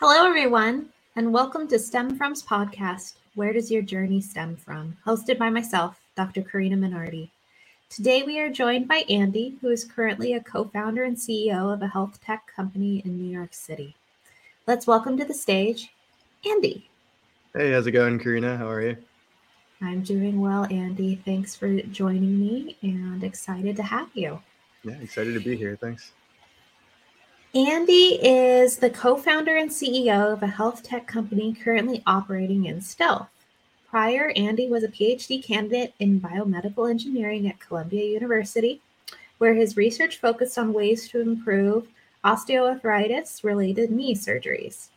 Hello, everyone, and welcome to STEM From's podcast, Where Does Your Journey Stem From? hosted by myself, Dr. Karina Minardi. Today, we are joined by Andy, who is currently a co founder and CEO of a health tech company in New York City. Let's welcome to the stage Andy. Hey, how's it going, Karina? How are you? I'm doing well, Andy. Thanks for joining me and excited to have you. Yeah, excited to be here. Thanks. Andy is the co founder and CEO of a health tech company currently operating in stealth. Prior, Andy was a PhD candidate in biomedical engineering at Columbia University, where his research focused on ways to improve osteoarthritis related knee surgeries.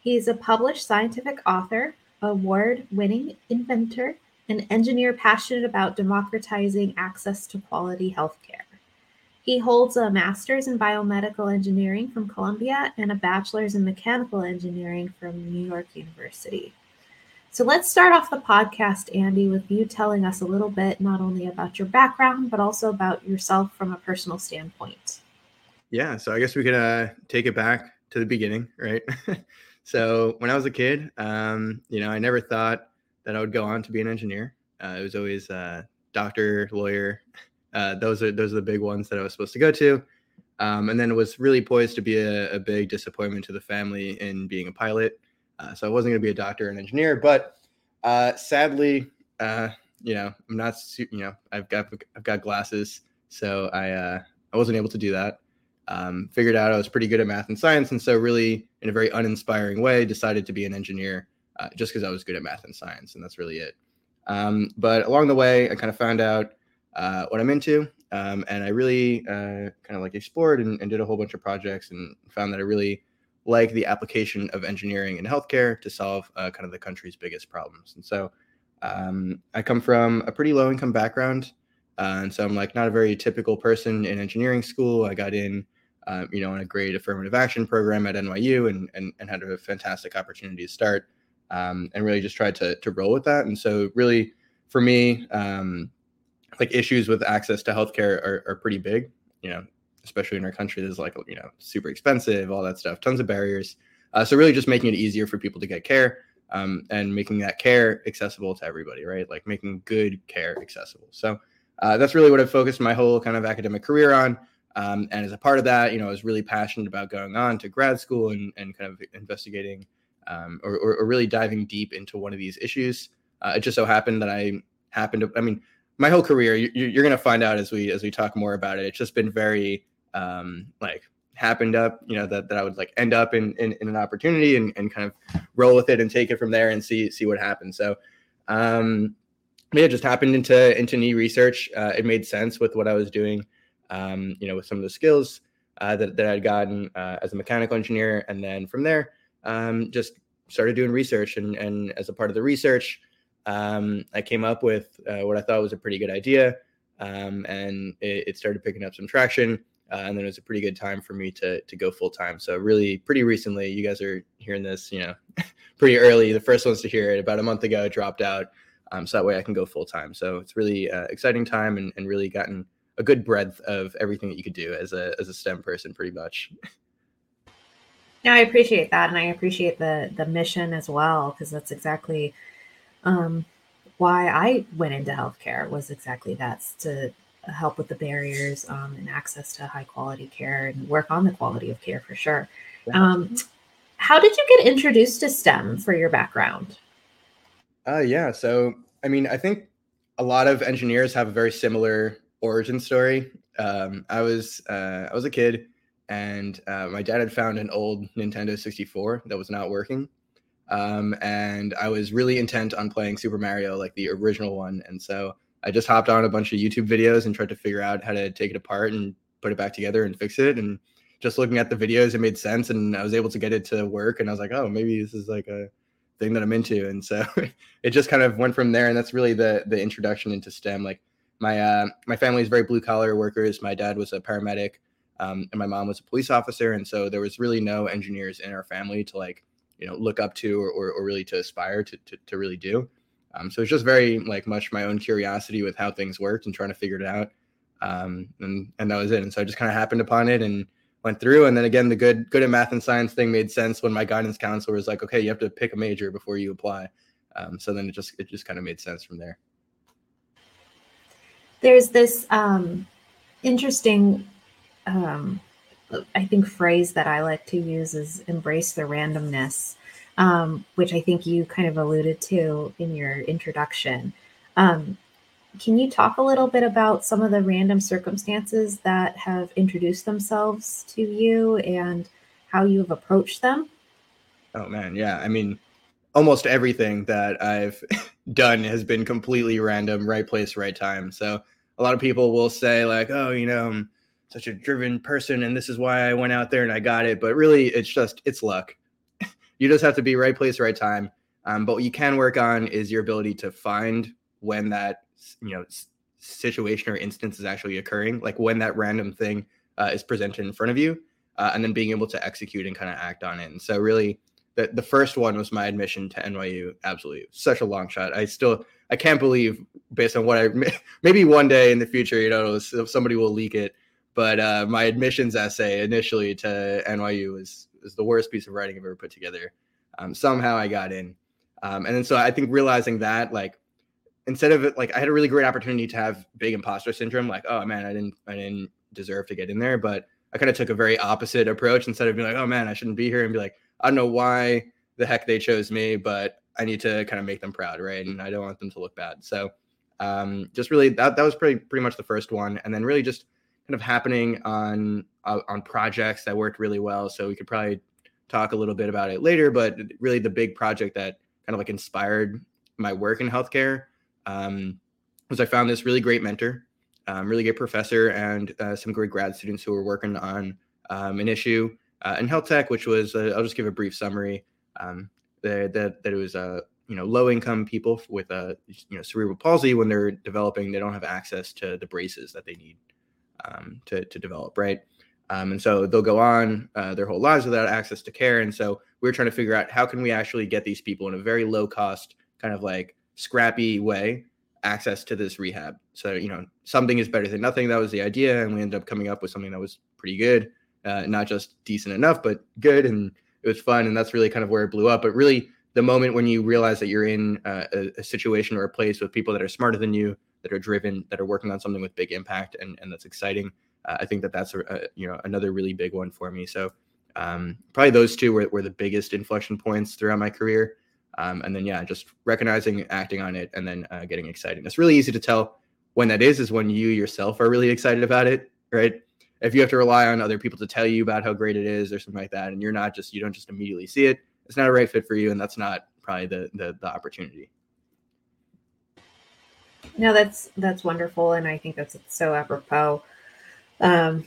He is a published scientific author, award winning inventor, and engineer passionate about democratizing access to quality healthcare. He holds a master's in biomedical engineering from Columbia and a bachelor's in mechanical engineering from New York University. So let's start off the podcast, Andy, with you telling us a little bit not only about your background, but also about yourself from a personal standpoint. Yeah, so I guess we could uh, take it back to the beginning, right? so when I was a kid, um, you know, I never thought that I would go on to be an engineer. Uh, it was always uh, doctor, lawyer, uh, those are those are the big ones that I was supposed to go to. Um, and then it was really poised to be a, a, big disappointment to the family in being a pilot. Uh, so I wasn't going to be a doctor and engineer, but uh, sadly, uh, you know, I'm not, you know, I've got I've got glasses, so I uh, I wasn't able to do that. Um, figured out I was pretty good at math and science, and so really, in a very uninspiring way, decided to be an engineer uh, just because I was good at math and science, and that's really it. Um, but along the way, I kind of found out uh, what I'm into. Um, and I really uh, kind of like explored and, and, did a whole bunch of projects and found that I really like the application of engineering in healthcare to solve uh, kind of the country's biggest problems. And so um, I come from a pretty low income background. Uh, and so I'm like not a very typical person in engineering school. I got in, uh, you know, on a great affirmative action program at NYU and, and, and had a fantastic opportunity to start um, and really just tried to, to roll with that. And so really for me, um, like issues with access to healthcare are, are pretty big, you know, especially in our country. There's like, you know, super expensive, all that stuff, tons of barriers. Uh, so really just making it easier for people to get care um, and making that care accessible to everybody, right? Like making good care accessible. So uh, that's really what I've focused my whole kind of academic career on. Um, and as a part of that, you know, I was really passionate about going on to grad school and, and kind of investigating um, or, or, really diving deep into one of these issues. Uh, it just so happened that I happened to, I mean, my whole career, you, you're going to find out as we as we talk more about it. It's just been very um, like happened up, you know, that, that I would like end up in, in, in, an opportunity and, and kind of roll with it and take it from there and see, see what happens. So, um, yeah, just happened into, into knee research. Uh, it made sense with what I was doing, um, you know, with some of the skills uh, that, that I'd gotten uh, as a mechanical engineer. And then from there, um, just started doing research and, and as a part of the research, um, I came up with uh, what I thought was a pretty good idea, um, and it, it, started picking up some traction. Uh, and then it was a pretty good time for me to to go full time. So really, pretty recently, you guys are hearing this, you know, pretty early. The first ones to hear it about a month ago dropped out, um, so that way I can go full time. So it's really uh, exciting time, and, and really gotten a good breadth of everything that you could do as a as a STEM person, pretty much. No, I appreciate that, and I appreciate the the mission as well because that's exactly um, why I went into healthcare was exactly that's to help with the barriers um, and access to high quality care and work on the quality of care for sure. Um, how did you get introduced to STEM for your background? Uh, yeah, so I mean, I think a lot of engineers have a very similar origin story. Um, I was uh, I was a kid, and uh, my dad had found an old Nintendo 64 that was not working, um, and I was really intent on playing Super Mario, like the original one. And so I just hopped on a bunch of YouTube videos and tried to figure out how to take it apart and put it back together and fix it. And just looking at the videos, it made sense, and I was able to get it to work. And I was like, oh, maybe this is like a thing that I'm into. And so it just kind of went from there. And that's really the the introduction into STEM. Like my uh, my family is very blue collar workers. My dad was a paramedic, um, and my mom was a police officer. And so there was really no engineers in our family to like you know look up to or, or, or really to aspire to, to, to really do um, so it's just very like much my own curiosity with how things worked and trying to figure it out um, and and that was it and so i just kind of happened upon it and went through. And then again, the good good at math and science thing made sense when my guidance counselor was like, okay, you have to pick a major before you apply. Um, so then it just it just kind of made sense from there. There's this um, interesting, um, I think, phrase that I like to use is embrace the randomness, um, which I think you kind of alluded to in your introduction. Um, can you talk a little bit about some of the random circumstances that have introduced themselves to you and how you have approached them? Oh man, yeah. I mean, almost everything that I've done has been completely random, right place, right time. So a lot of people will say like, "Oh, you know, I'm such a driven person and this is why I went out there and I got it." But really, it's just it's luck. you just have to be right place, right time. Um, but what you can work on is your ability to find when that you know situation or instance is actually occurring, like when that random thing uh, is presented in front of you, uh, and then being able to execute and kind of act on it. And so, really, the the first one was my admission to NYU. Absolutely, such a long shot. I still I can't believe, based on what I maybe one day in the future, you know, somebody will leak it. But uh, my admissions essay initially to NYU was was the worst piece of writing I've ever put together. Um, somehow I got in, um, and then so I think realizing that like instead of like I had a really great opportunity to have big imposter syndrome, like, oh man, I didn't I didn't deserve to get in there. But I kind of took a very opposite approach instead of being like, oh man, I shouldn't be here and be like, I don't know why the heck they chose me, but I need to kind of make them proud, right? And I don't want them to look bad. So um, just really that that was pretty pretty much the first one, and then really just kind of happening on uh, on projects that worked really well. So we could probably talk a little bit about it later, but really the big project that kind of like inspired my work in healthcare um, was I found this really great mentor, um, really great professor, and uh, some great grad students who were working on um, an issue uh, in health tech, which was uh, I'll just give a brief summary. Um, that, that that it was uh, you know low income people with a uh, you know cerebral palsy when they're developing, they don't have access to the braces that they need um, to to develop, right? Um, and so they'll go on uh, their whole lives without access to care. And so we're trying to figure out how can we actually get these people in a very low cost, kind of like scrappy way access to this rehab. So, you know, something is better than nothing. That was the idea. And we ended up coming up with something that was pretty good, uh, not just decent enough, but good. And it was fun. And that's really kind of where it blew up. But really, the moment when you realize that you're in uh, a, a, situation or a place with people that are smarter than you, that are driven, that are working on something with big impact, and, and that's exciting, uh, I think that that's a, a, you know another really big one for me. So um, probably those two were, were the biggest inflection points throughout my career. Um, and then, yeah, just recognizing, acting on it, and then uh, getting excited. It's really easy to tell when that is, is when you yourself are really excited about it, right? If you have to rely on other people to tell you about how great it is or something like that, and you're not just, you don't just immediately see it, it's not a right fit for you. And that's not probably the, the, the opportunity. No, that's, that's wonderful. And I think that's so apropos. Um,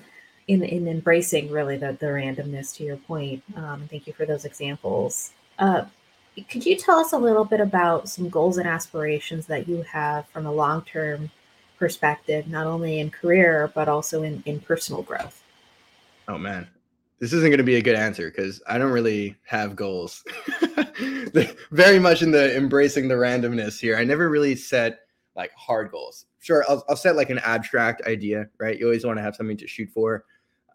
in, in embracing really the, the randomness to your point. Um, thank you for those examples. Uh, could you tell us a little bit about some goals and aspirations that you have from a long term perspective, not only in career, but also in, in personal growth? Oh, man. This isn't going to be a good answer because I don't really have goals. Very much in the embracing the randomness here. I never really set like hard goals. Sure, I'll, I'll set like an abstract idea, right? You always want to have something to shoot for.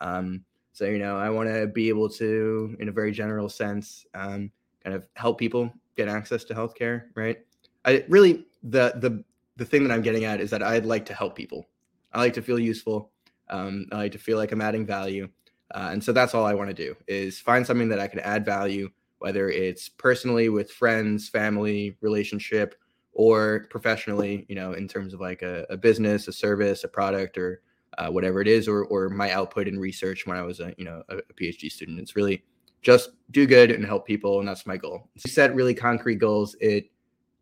Um, so, you know, I want to be able to, in a very general sense, um, kind of help people get access to healthcare, right? I really the the the thing that I'm getting at is that I'd like to help people. I like to feel useful. Um, I like to feel like I'm adding value, uh, and so that's all I want to do is find something that I can add value, whether it's personally with friends, family, relationship, or professionally. You know, in terms of like a, a business, a service, a product, or uh, whatever it is, or or my output in research when I was a you know a, a PhD student. It's really just do good and help people, and that's my goal. If you set really concrete goals, it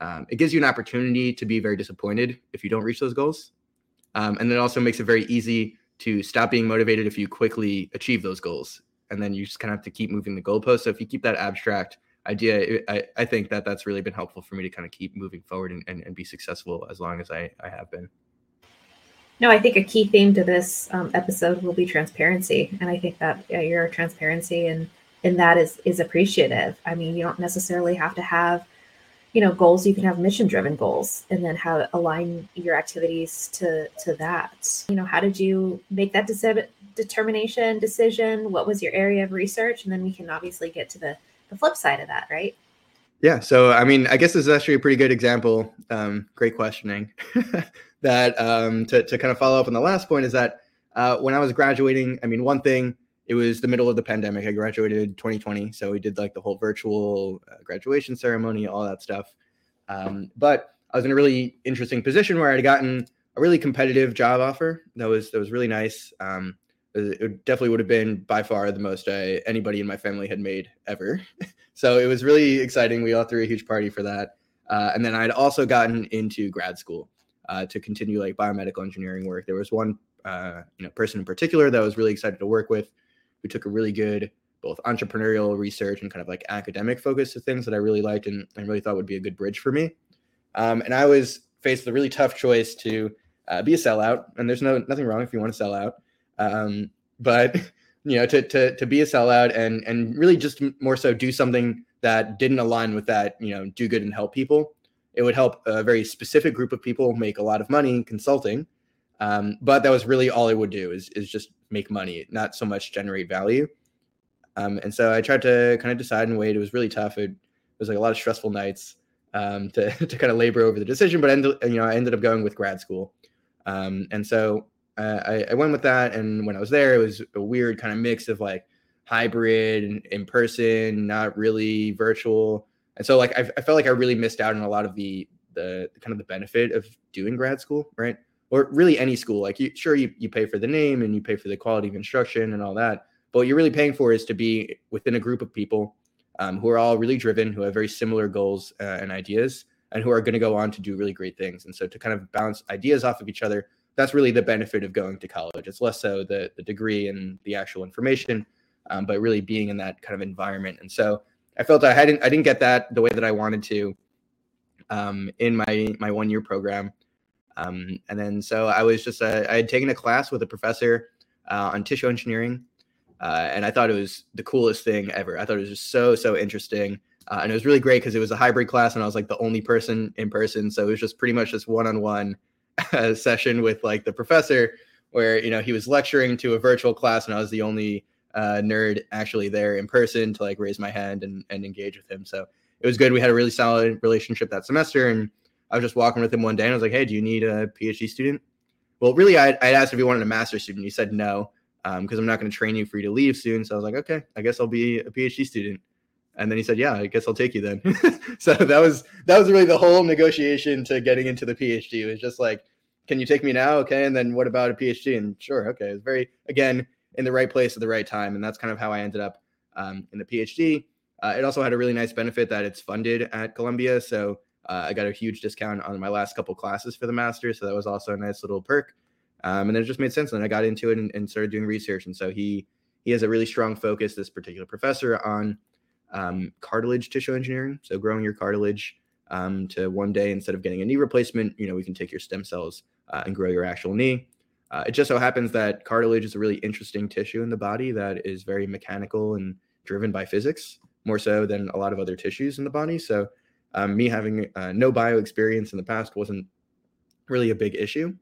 um, it gives you an opportunity to be very disappointed if you don't reach those goals, um, and then also makes it very easy to stop being motivated if you quickly achieve those goals, and then you just kind of have to keep moving the goalpost. So if you keep that abstract idea, I, I think that that's really been helpful for me to kind of keep moving forward and, and, and be successful as long as I, I have been. No, I think a key theme to this um, episode will be transparency, and I think that yeah, your transparency and and that is is appreciative i mean you don't necessarily have to have you know goals you can have mission driven goals and then how align your activities to to that you know how did you make that decision determination, decision? What was your area of research? And then we can obviously get to the, the flip side of that, right? Yeah. So, I mean, I guess this is actually a pretty good example. Um, great questioning. that um, to, to kind of follow up on the last point is that uh, when I was graduating, I mean, one thing, it was the middle of the pandemic. I graduated 2020. So we did like the whole virtual uh, graduation ceremony, all that stuff. Um, but I was in a really interesting position where I'd gotten a really competitive job offer that was that was really nice. Um, it definitely would have been by far the most uh, anybody in my family had made ever. so it was really exciting. We all threw a huge party for that. Uh, and then I'd also gotten into grad school uh, to continue like biomedical engineering work. There was one uh, you know person in particular that I was really excited to work with, who took a really good both entrepreneurial research and kind of like academic focus to things that I really liked and, and really thought would be a good bridge for me. Um, and I was faced with a really tough choice to uh, be a sellout, and there's no nothing wrong if you want to sell out, um, but you know to to to be a sellout and and really just more so do something that didn't align with that you know do good and help people. It would help a very specific group of people make a lot of money consulting, um, but that was really all it would do is is just make money, not so much generate value. Um, and so I tried to kind of decide and wait. It was really tough. It, was like a lot of stressful nights um, to to kind of labor over the decision. But I ended, you know, I ended up going with grad school, um, and so uh, I, I, went with that. And when I was there, it was a weird kind of mix of like hybrid and in person, not really virtual. And so like I, I felt like I really missed out on a lot of the the kind of the benefit of doing grad school, right? Or really any school. Like you, sure you you pay for the name and you pay for the quality of instruction and all that, but what you're really paying for is to be within a group of people um, who are all really driven, who have very similar goals uh, and ideas, and who are going to go on to do really great things. And so to kind of bounce ideas off of each other, that's really the benefit of going to college. It's less so the the degree and the actual information, um, but really being in that kind of environment. And so I felt I hadn't I didn't get that the way that I wanted to um, in my my one year program. Um, and then so I was just uh, I had taken a class with a professor uh, on tissue engineering uh, and I thought it was the coolest thing ever. I thought it was just so so interesting, uh, and it was really great because it was a hybrid class, and I was like the only person in person, so it was just pretty much just one on one session with like the professor, where you know he was lecturing to a virtual class, and I was the only uh, nerd actually there in person to like raise my hand and and engage with him. So it was good. We had a really solid relationship that semester, and I was just walking with him one day, and I was like, "Hey, do you need a PhD student?" Well, really, I I asked if he wanted a master's student. He said no because um, I'm not going to train you for you to leave soon. So I was like, okay, I guess I'll be a PhD student. And then he said, yeah, I guess I'll take you then. so that was that was really the whole negotiation to getting into the PhD. It was just like, can you take me now? Okay, and then what about a PhD? And sure, okay. It's very again in the right place at the right time, and that's kind of how I ended up um, in the PhD. Uh, it also had a really nice benefit that it's funded at Columbia, so uh, I got a huge discount on my last couple classes for the master. So that was also a nice little perk. Um, and it just made sense. And I got into it and, and, started doing research. And so he he has a really strong focus, this particular professor, on um, cartilage tissue engineering. So growing your cartilage um, to one day instead of getting a knee replacement, you know, we can take your stem cells uh, and grow your actual knee. Uh, it just so happens that cartilage is a really interesting tissue in the body that is very mechanical and driven by physics, more so than a lot of other tissues in the body. So, um, me having uh, no bio experience in the past wasn't really a big issue.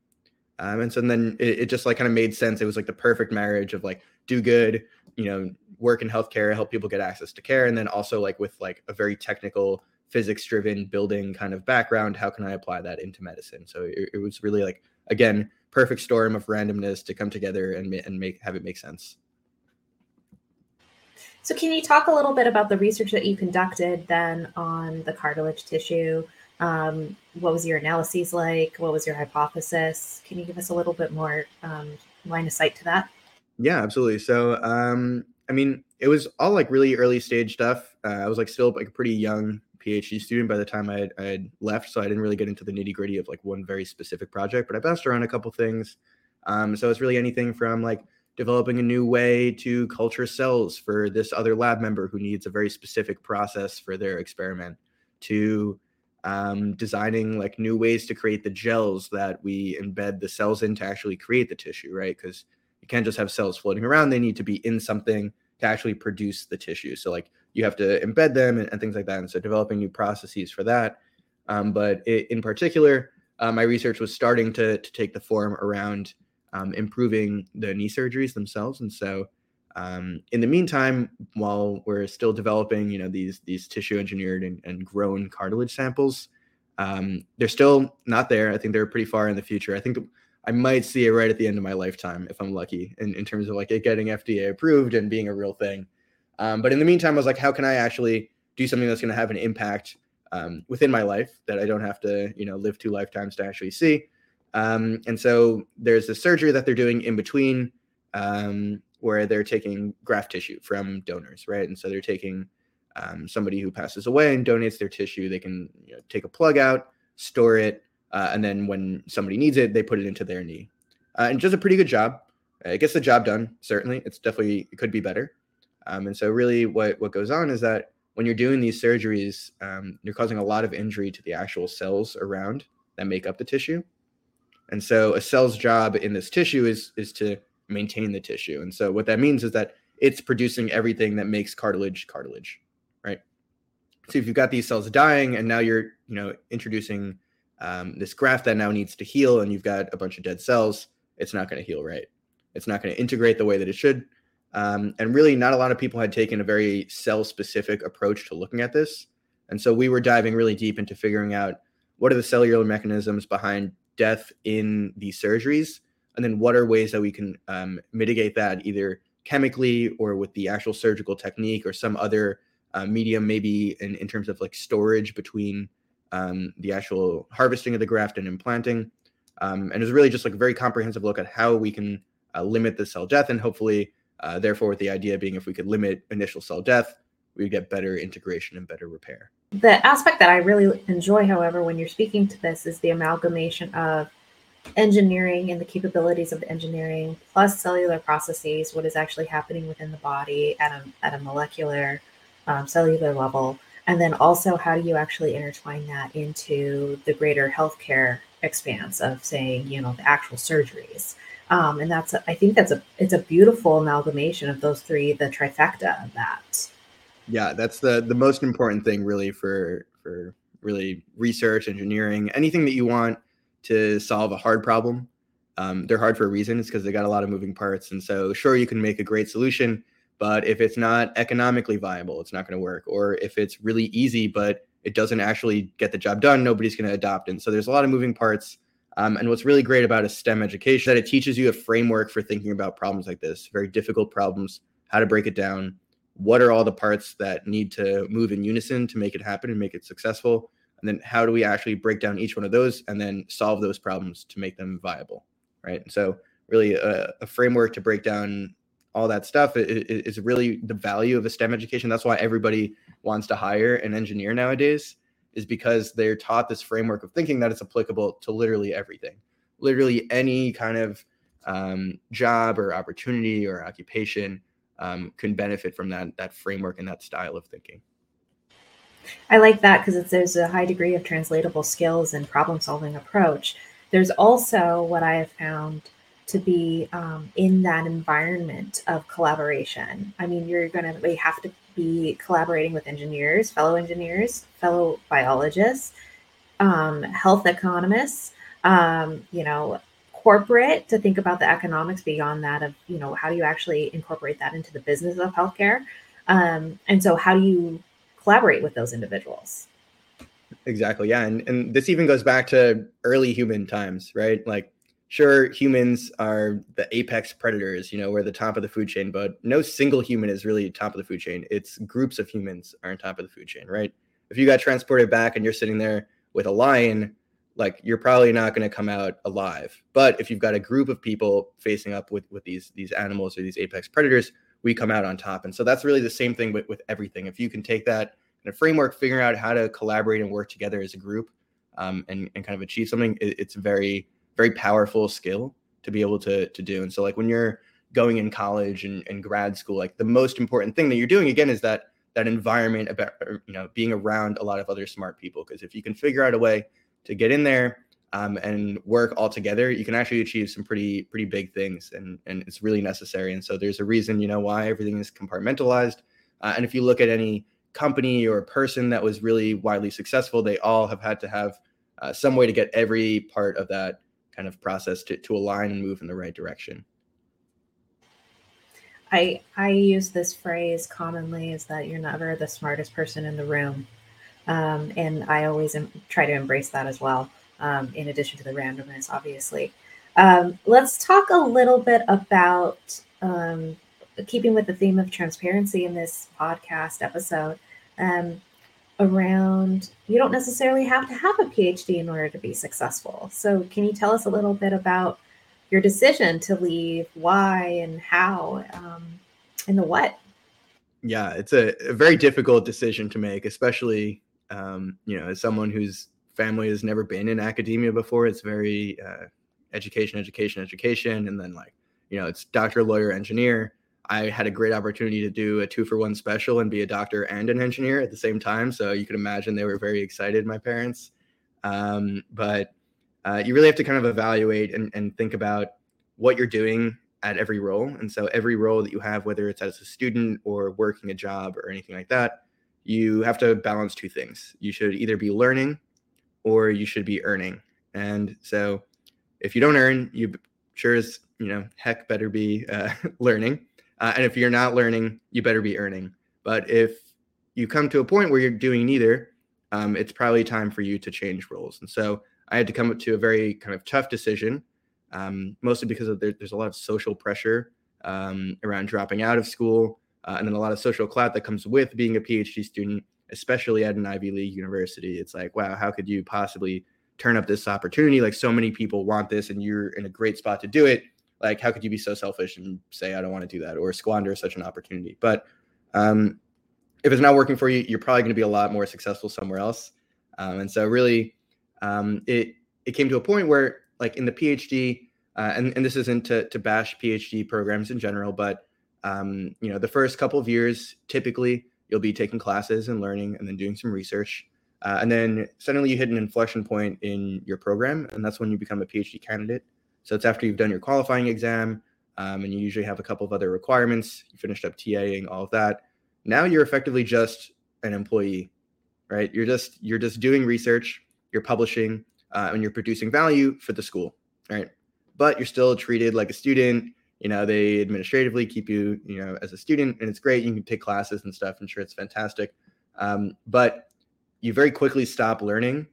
Um, and so then it, it just like kind of made sense. It was like the perfect marriage of like do good, you know, work in healthcare, help people get access to care, and then also like with like a very technical physics driven building kind of background how can i apply that into medicine so it, it, was really like again perfect storm of randomness to come together and, and make have it make sense so can you talk a little bit about the research that you conducted then on the cartilage tissue um, what was your analyses like? What was your hypothesis? Can you give us a little bit more um, line of sight to that? Yeah, absolutely. So, um, I mean, it was all like really early stage stuff. Uh, I was like still like a pretty young PhD student by the time I had, I had left, so I didn't really get into the nitty gritty of like one very specific project. But I bounced around a couple things. Um, so it's really anything from like developing a new way to culture cells for this other lab member who needs a very specific process for their experiment to um, designing like new ways to create the gels that we embed the cells in to actually create the tissue, right? Because you can't just have cells floating around; they need to be in something to actually produce the tissue. So like you have to embed them and, and things like that. And so developing new processes for that. Um, but it, in particular, uh, my research was starting to to take the form around um, improving the knee surgeries themselves. And so, um, in the meantime, while we're still developing, you know, these these tissue engineered and, and grown cartilage samples, um, they're still not there. I think they're pretty far in the future. I think I might see it right at the end of my lifetime if I'm lucky, in, in terms of like it getting FDA approved and being a real thing. Um, but in the meantime, I was like, how can I actually do something that's going to have an impact um, within my life that I don't have to, you know, live two lifetimes to actually see? Um, and so there's a surgery that they're doing in between um, where they're taking graft tissue from donors, right? And so they're taking um, somebody who passes away and donates their tissue. They can you know, take a plug out, store it, uh, and then when somebody needs it, they put it into their knee. Uh, and does a pretty good job. It gets the job done. Certainly, it's definitely it could be better. Um, and so, really, what what goes on is that when you're doing these surgeries, um, you're causing a lot of injury to the actual cells around that make up the tissue. And so, a cell's job in this tissue is is to maintain the tissue. And so, what that means is that it's producing everything that makes cartilage cartilage, right? So, if you've got these cells dying, and now you're you know introducing um, this graft that now needs to heal, and you've got a bunch of dead cells, it's not going to heal right. It's not going to integrate the way that it should. Um, and really, not a lot of people had taken a very cell specific approach to looking at this. And so we were diving really deep into figuring out what are the cellular mechanisms behind death in these surgeries, and then what are ways that we can um, mitigate that either chemically or with the actual surgical technique or some other uh, medium, maybe in, in terms of like storage between um, the actual harvesting of the graft and implanting. Um, and it was really just like a very comprehensive look at how we can uh, limit the cell death and hopefully, uh, therefore, with the idea being if we could limit initial cell death, we get better integration and better repair. The aspect that I really enjoy, however, when you're speaking to this is the amalgamation of engineering and the capabilities of the engineering plus cellular processes, what is actually happening within the body at a, at a molecular um, cellular level and then also how do you actually intertwine that into the greater healthcare expanse of saying you know the actual surgeries? Um, and that's i think that's a it's a beautiful amalgamation of those three the trifecta of that. Yeah that's the the most important thing really for for really research engineering anything that you want to solve a hard problem. Um, they're hard for a reason. It's because they got a lot of moving parts. And so sure you can make a great solution but if it's not economically viable, it's not going to work. Or if it's really easy, but it doesn't actually get the job done, nobody's going to adopt. And so there's a lot of moving parts. Um, and what's really great about a STEM education that it teaches you a framework for thinking about problems like this, very difficult problems, how to break it down, what are all the parts that need to move in unison to make it happen and make it successful, and then how do we actually break down each one of those and then solve those problems to make them viable, right? And so really a, a framework to break down all that stuff is really the value of a STEM education. That's why everybody wants to hire an engineer nowadays, is because they're taught this framework of thinking that it's applicable to literally everything, literally any kind of um, job or opportunity or occupation um, can benefit from that that framework and that style of thinking. I like that because there's a high degree of translatable skills and problem solving approach. There's also what I have found to be um, in that environment of collaboration. I mean, you're going to have to be collaborating with engineers, fellow engineers, fellow biologists, um, health economists, um, you know, corporate to think about the economics beyond that of, you know, how do you actually incorporate that into the business of healthcare? Um, and so, how do you collaborate with those individuals? Exactly. Yeah. And, and this even goes back to early human times, right? Like sure humans are the apex predators you know we're the top of the food chain but no single human is really top of the food chain. It's groups of humans are on top of the food chain right? If you got transported back and you're sitting there with a lion like you're probably not going to come out alive. But if you've got a group of people facing up with with these these animals or these apex predators we come out on top. And so that's really the same thing with, with everything. If you can take that kind of framework figuring out how to collaborate and work together as a group um, and, and kind of achieve something it, it's very very powerful skill to be able to to do. And so like when you're going in college and, and grad school, like the most important thing that you're doing again is that that environment about you know being around a lot of other smart people. Because if you can figure out a way to get in there um, and work all together, you can actually achieve some pretty pretty big things, and and it's really necessary. And so there's a reason you know why everything is compartmentalized. Uh, and if you look at any company or person that was really widely successful, they all have had to have uh, some way to get every part of that kind of process to, to align and move in the right direction. I I use this phrase commonly is that you're never the smartest person in the room, um, and I always em- try to embrace that as well. Um, in addition to the randomness, obviously. Um, let's talk a little bit about um, keeping with the theme of transparency in this podcast episode. Um, around you don't necessarily have to have a PhD in order to be successful. So, can you tell us a little bit about your decision to leave, why and how, um, and the what. Yeah, it's a, a, very difficult decision to make, especially um, you know as someone whose family has never been in academia before. It's very uh, education, education, education, and then like you know it's doctor, lawyer, engineer. I had a great opportunity to do a two for one special and be a doctor and an engineer at the same time. So you can imagine they were very excited, my parents. Um, but uh, you really have to kind of evaluate and, and think about what you're doing at every role. And so every role that you have, whether it's as a student or working a job or anything like that, you have to balance two things. You should either be learning or you should be earning. And so if you don't earn, you sure as you know heck better be uh, learning. Uh, and if you're not learning, you better be earning. But if you come to a point where you're doing neither, um, it's probably time for you to change roles. And so I had to come up to a very kind of tough decision, um, mostly because there, there's a lot of social pressure um, around dropping out of school, uh, and then a lot of social clout that comes with being a PhD student, especially at an Ivy League university. It's like, wow, how could you possibly turn up this opportunity? Like, so many people want this, and you're in a great spot to do it. Like, how could you be so selfish and say, I don't want to do that, or squander such an opportunity? But um, if it's not working for you, you're probably going to be a lot more successful somewhere else. Um, and so, really, um, it it came to a point where like in the PhD, uh, and and this isn't to to bash PhD programs in general, but um, you know the first couple of years typically you'll be taking classes and learning and then doing some research. Uh, and then suddenly you hit an inflection point in your program, and that's when you become a PhD candidate. So it's after you've done your qualifying exam, um, and you usually have a couple of other requirements. You finished up TAing, all of that. Now you're effectively just an employee, right? You're just you're just doing research you're publishing uh, and you're producing value for the school, right? But you're still treated like a student. You know, they administratively keep you, you know, as a student, and it's great. You can take classes and stuff. I'm sure it's fantastic. Um, but you very quickly stop learning,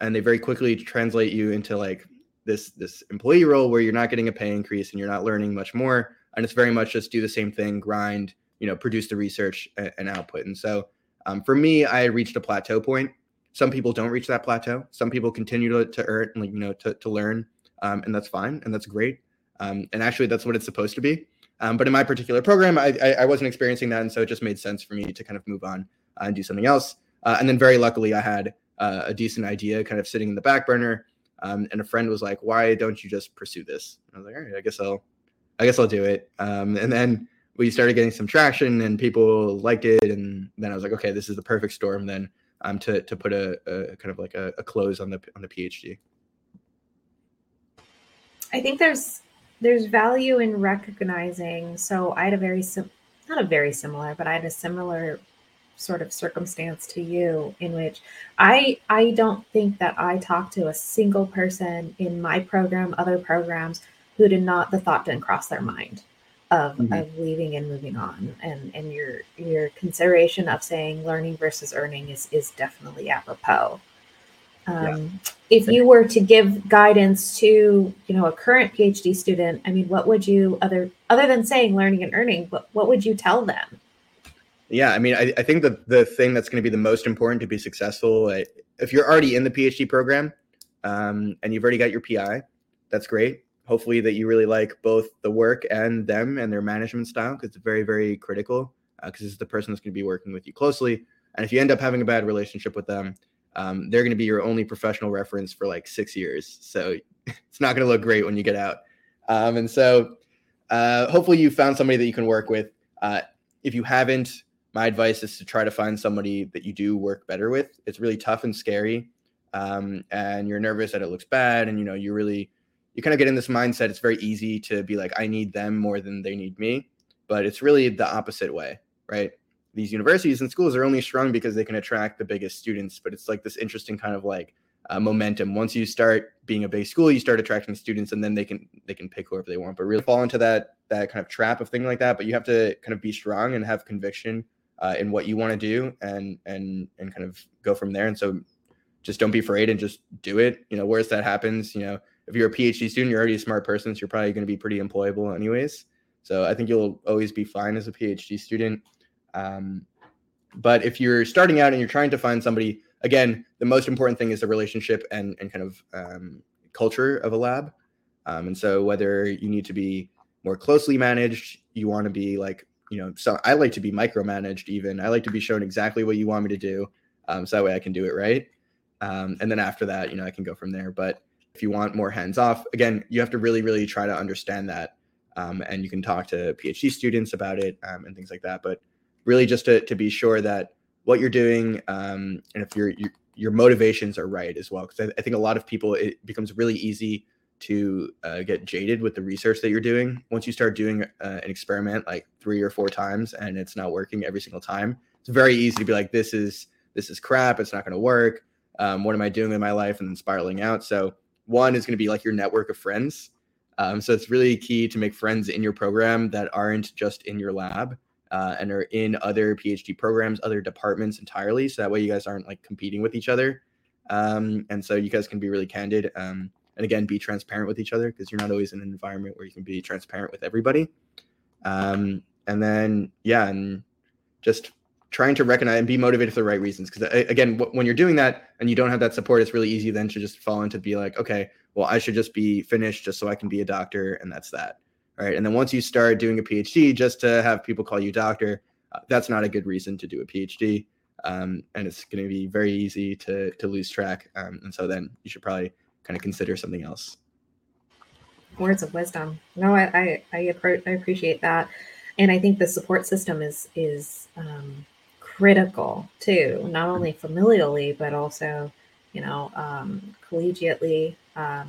and they very quickly translate you into like this this employee role where you're not getting a pay increase and you're not learning much more. And it's very much just do the same thing, grind, you know, produce the research and, and output. And so um, for me, I reached a plateau point some people don't reach that plateau. Some people continue to, to earn, like, you know, to, to learn, um, and that's fine and that's great. Um, and actually, that's what it's supposed to be. Um, but in my particular program, I, I, I, wasn't experiencing that, and so it just made sense for me to kind of move on and do something else. Uh, and then, very luckily, I had uh, a decent idea kind of sitting in the back burner. Um, and a friend was like, "Why don't you just pursue this?" And I was like, "All right, I guess I'll, I guess I'll do it." Um, and then we started getting some traction, and people liked it. And then I was like, "Okay, this is the perfect storm." Then um, to to put a, a kind of like a, a, close on the on the PhD. I think there's there's value in recognizing. So I had a very sim- not a very similar, but I had a similar sort of circumstance to you in which I I don't think that I talked to a single person in my program, other programs who did not the thought didn't cross their mind of, mm-hmm. of leaving and moving on and and your your consideration of saying learning versus earning is is definitely apropos um, yeah. if you were to give guidance to you know a current phd student i mean what would you other other than saying learning and earning what, what would you tell them yeah i mean i, I think that the thing that's going to be the most important to be successful if you're already in the phd program um, and you've already got your pi that's great. Hopefully that you really like both the work and them and their management style because it's very very critical because uh, is the person that's going to be working with you closely. And if you end up having a bad relationship with them um, they're going to be your only professional reference for like six years. So it's not going to look great when you get out. Um, and so uh, hopefully you found somebody that you can work with. Uh, if you haven't my advice is to try to find somebody that you do work better with it's really tough and scary um, and you're nervous that it looks bad and you know you really you kind of get in this mindset. It's very easy to be like, I need them more than they need me. But it's really the opposite way, right? These universities and schools are only strong because they can attract the biggest students. But it's like this interesting kind of like uh, momentum. Once you start being a big school, you start attracting students, and then they can they can pick whoever they want. But really fall into that that kind of trap of thing like that. But you have to kind of be strong and have conviction uh, in what you want to do, and and and kind of go from there. And so, just don't be afraid and just do it. You know, whereas that happens, you know, if you're a PhD student, you're already a smart person, so you're probably going to be pretty employable anyways. So I think you'll always be fine as a PhD student. Um, but if you're starting out and you're trying to find somebody, again, the most important thing is the relationship and and kind of um, culture of a lab. Um, and so whether you need to be more closely managed, you want to be like, you know, so I like to be micromanaged. Even I like to be shown exactly what you want me to do, um, so that way I can do it right. Um, and then after that, you know, I can go from there. But if you want more hands off, again, you have to really, really try to understand that. Um, and you can talk to PhD students about it um, and things like that. But really, just to, to be sure that what you're doing um, and if your, your motivations are right as well, because I, I, think a lot of people it becomes really easy to uh, get jaded with the research that you're doing. Once you start doing uh, an experiment like three or four times and it's not working every single time, it's very easy to be like, "This is this is crap. It's not going to work. Um, what am I doing in my life?" and then spiraling out. So one is going to be like your network of friends um, so it's really key to make friends in your program that aren't just in your lab uh, and are in other PhD programs, other departments entirely. So that way you guys aren't like competing with each other. Um, and so you guys can be really candid um, and again, be transparent with each other because you're not always in an environment where you can be transparent with everybody. Um, and then, yeah, and just trying to recognize and be motivated for the right reasons. Because again, when you're doing that and you don't have that support, it's really easy then to just fall into be like, okay, well, I should just be finished just so I can be a doctor, and that's that. right And then once you start doing a PhD, just to have people call you doctor, uh, that's not a good reason to do a PhD. Um, and it's going to be very easy to to lose track. Um, and so then you should probably kind of consider something else. Words of wisdom. No, I I, I, appro- I appreciate that, and I think the support system is is um, critical too, not only familially but also, you know, um, collegiately um,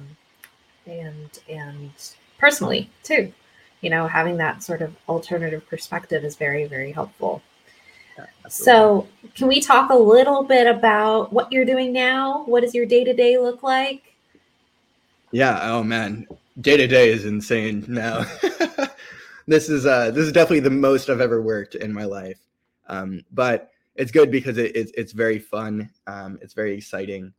and and personally too. You know, having that sort of alternative perspective is very very helpful. Yeah, so, can we talk a little bit about what you're doing now? What does your day to day look like? Yeah. Oh man, day to day is insane now. this is uh, this is definitely the most I've ever worked in my life. Um, but it's good because it, it's it's very fun. Um, it's very exciting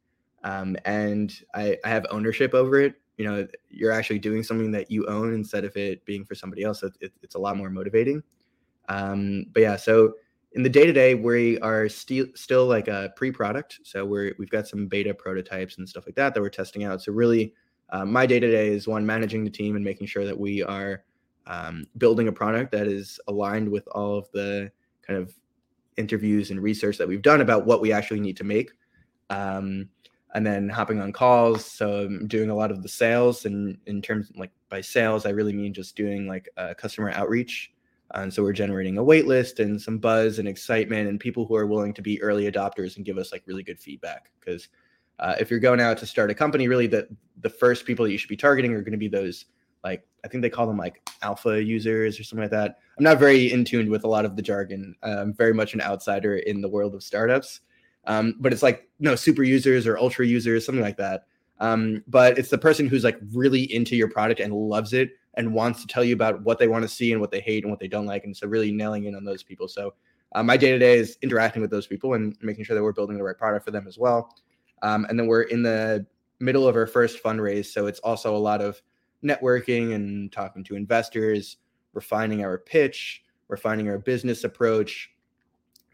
um, and I, I have ownership over it. You know, you're actually doing something that you own instead of it being for somebody else. It, it, it's a lot more motivating. Um, but yeah, so in the day to day, we are still still like a pre product. So we're we've got some beta prototypes and stuff like that that we're testing out. So really, uh, my day to day is one managing the team and making sure that we are um, building a product that is aligned with all of the kind of interviews and research that we've done about what we actually need to make. Um, and then hopping on calls. So I'm doing a lot of the sales, and in terms like by sales, I really mean just doing like uh, customer outreach. And so we're generating a wait list and some buzz and excitement, and people who are willing to be early adopters and give us like really good feedback. Because uh, if you're going out to start a company, really the the first people that you should be targeting are going to be those like I think they call them like alpha users or something like that. I'm not very in tune with a lot of the jargon. I'm very much an outsider in the world of startups. Um, but it's like no super users or ultra users, something like that. Um, but it's the person who's like really into your product and loves it and wants to tell you about what they want to see and what they hate and what they don't like. And so really nailing in on those people. So uh, my day to day is interacting with those people and making sure that we're building the right product for them as well. Um, and then we're in the middle of our first fundraise. So it's also a lot of networking and talking to investors, refining our pitch, refining our business approach,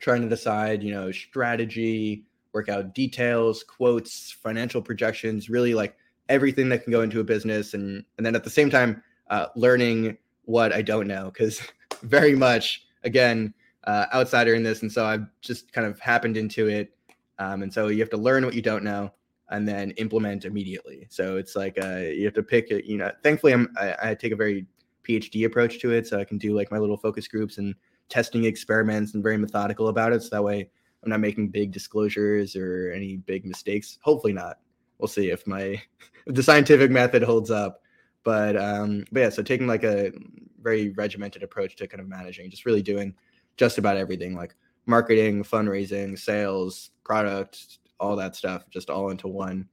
trying to decide, you know, strategy, work out details, quotes, financial projections, really like everything that can go into a business, and and then at the same time, uh, learning what I don't know because very much again uh, outsider in this, and so I've just kind of happened into it, um, and so you have to learn what you don't know and then implement immediately. So it's like uh, you have to pick. You know, thankfully I'm I, I take a very PhD approach to it, so I can do like my little focus groups and testing experiments and very methodical about it. So that way I'm not making big disclosures or any big mistakes. Hopefully not. We'll see if my if the scientific method holds up. But um, but yeah, so taking like a very regimented approach to kind of managing, just really doing just about everything like marketing, fundraising, sales, product, all that stuff just all into one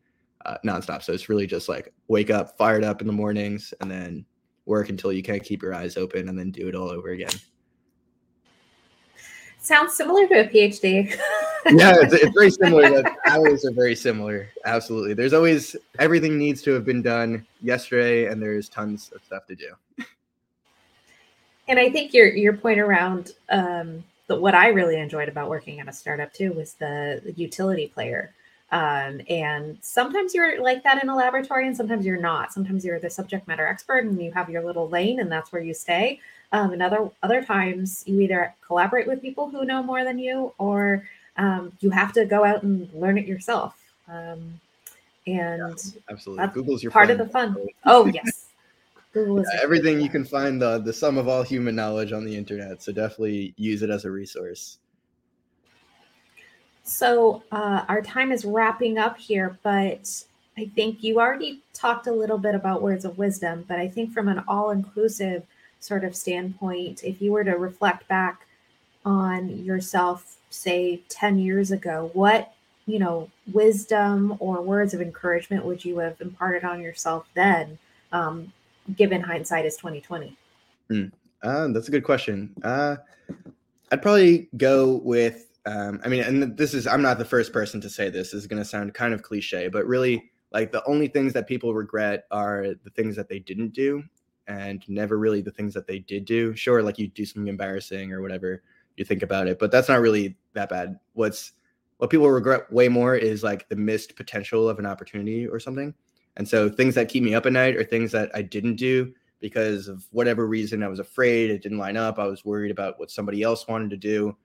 uh, nonstop. So it's really just like wake up, fired up in the mornings, and then work until you can't keep your eyes open, and then do it all over again. Sounds similar to a PhD. yeah, it's, it's very similar. The hours are very similar. Absolutely. There's always everything needs to have been done yesterday, and there's tons of stuff to do. And I think your your point around um, the, what I really enjoyed about working at a startup too was the, the utility player. Um, and sometimes you're like that in a laboratory, and sometimes you're not. Sometimes you're the subject matter expert, and you have your little lane, and that's where you stay. Um, and other other times, you either collaborate with people who know more than you, or um, you have to go out and learn it yourself. Um, and yeah, absolutely, Google's your part friend. of the fun. Oh yes, yeah, everything you can find the the sum of all human knowledge on the internet. So definitely use it as a resource. So uh, our time is wrapping up here, but I think you already talked a little bit about words of wisdom, but I think from an all inclusive sort of standpoint, if you were to reflect back on yourself, say 10 years ago, what, you know, wisdom or words of encouragement would you have imparted on yourself then, um, given hindsight is 2020? Mm, uh, that's a good question. Uh, I'd probably go with um, I mean, and this is, I'm not the first person to say this. this is going to sound kind of cliche, but really, like the only things that people regret are the things that they didn't do and never really the things that they did do. Sure, like you do something embarrassing or whatever, you think about it, but that's not really that bad. What's, what people regret way more is like the missed potential of an opportunity or something. And so things that keep me up at night are things that I didn't do because of whatever reason. I was afraid it didn't line up. I was worried about what somebody else wanted to do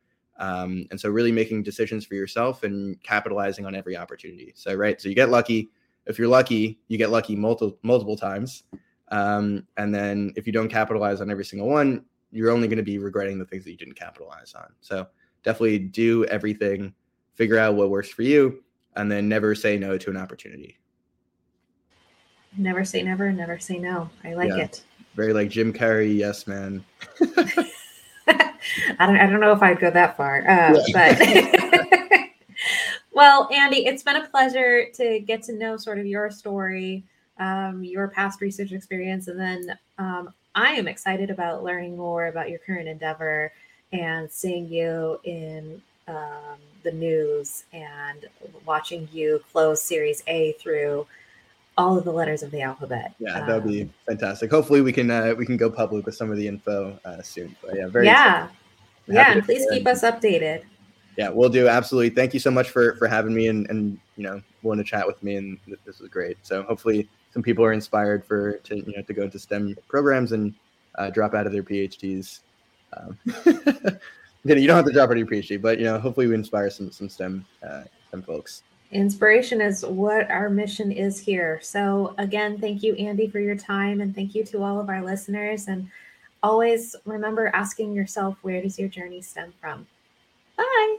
um, and so really making decisions for yourself and capitalizing on every opportunity. So, right. So you get lucky. If you're lucky, you get lucky multiple, multiple times. Um, and then if you don't capitalize on every single one, you're only going to be regretting the things that you didn't capitalize on. So definitely do everything, figure out what works for you, and then never say no to an opportunity. Never say never, never say no. I like yeah. it. Very like Jim Carrey, yes, man. I don't I don't know if I'd go that far, uh, yeah. but well, Andy, it's been a pleasure to get to know sort of your story, um, your past research experience, and then um, I am excited about learning more about your current endeavor and seeing you in um, the news and watching you close Series A through all of the letters of the alphabet. Yeah, that would be um, fantastic. Hopefully, we can uh, we can go public with some of the info uh, soon. But yeah, very yeah, yeah. And please keep us updated. Yeah, we'll do absolutely. Thank you so much for for having me and and you know willing to chat with me, and this was great. So hopefully, some people are inspired for to you know to go into STEM programs and uh, drop out of their PhDs. Um, you don't have to drop out of your PhD, but you know hopefully we inspire some some STEM uh, STEM folks. Inspiration is what our mission is here. So, again, thank you, Andy, for your time. And thank you to all of our listeners. And always remember asking yourself, where does your journey stem from? Bye.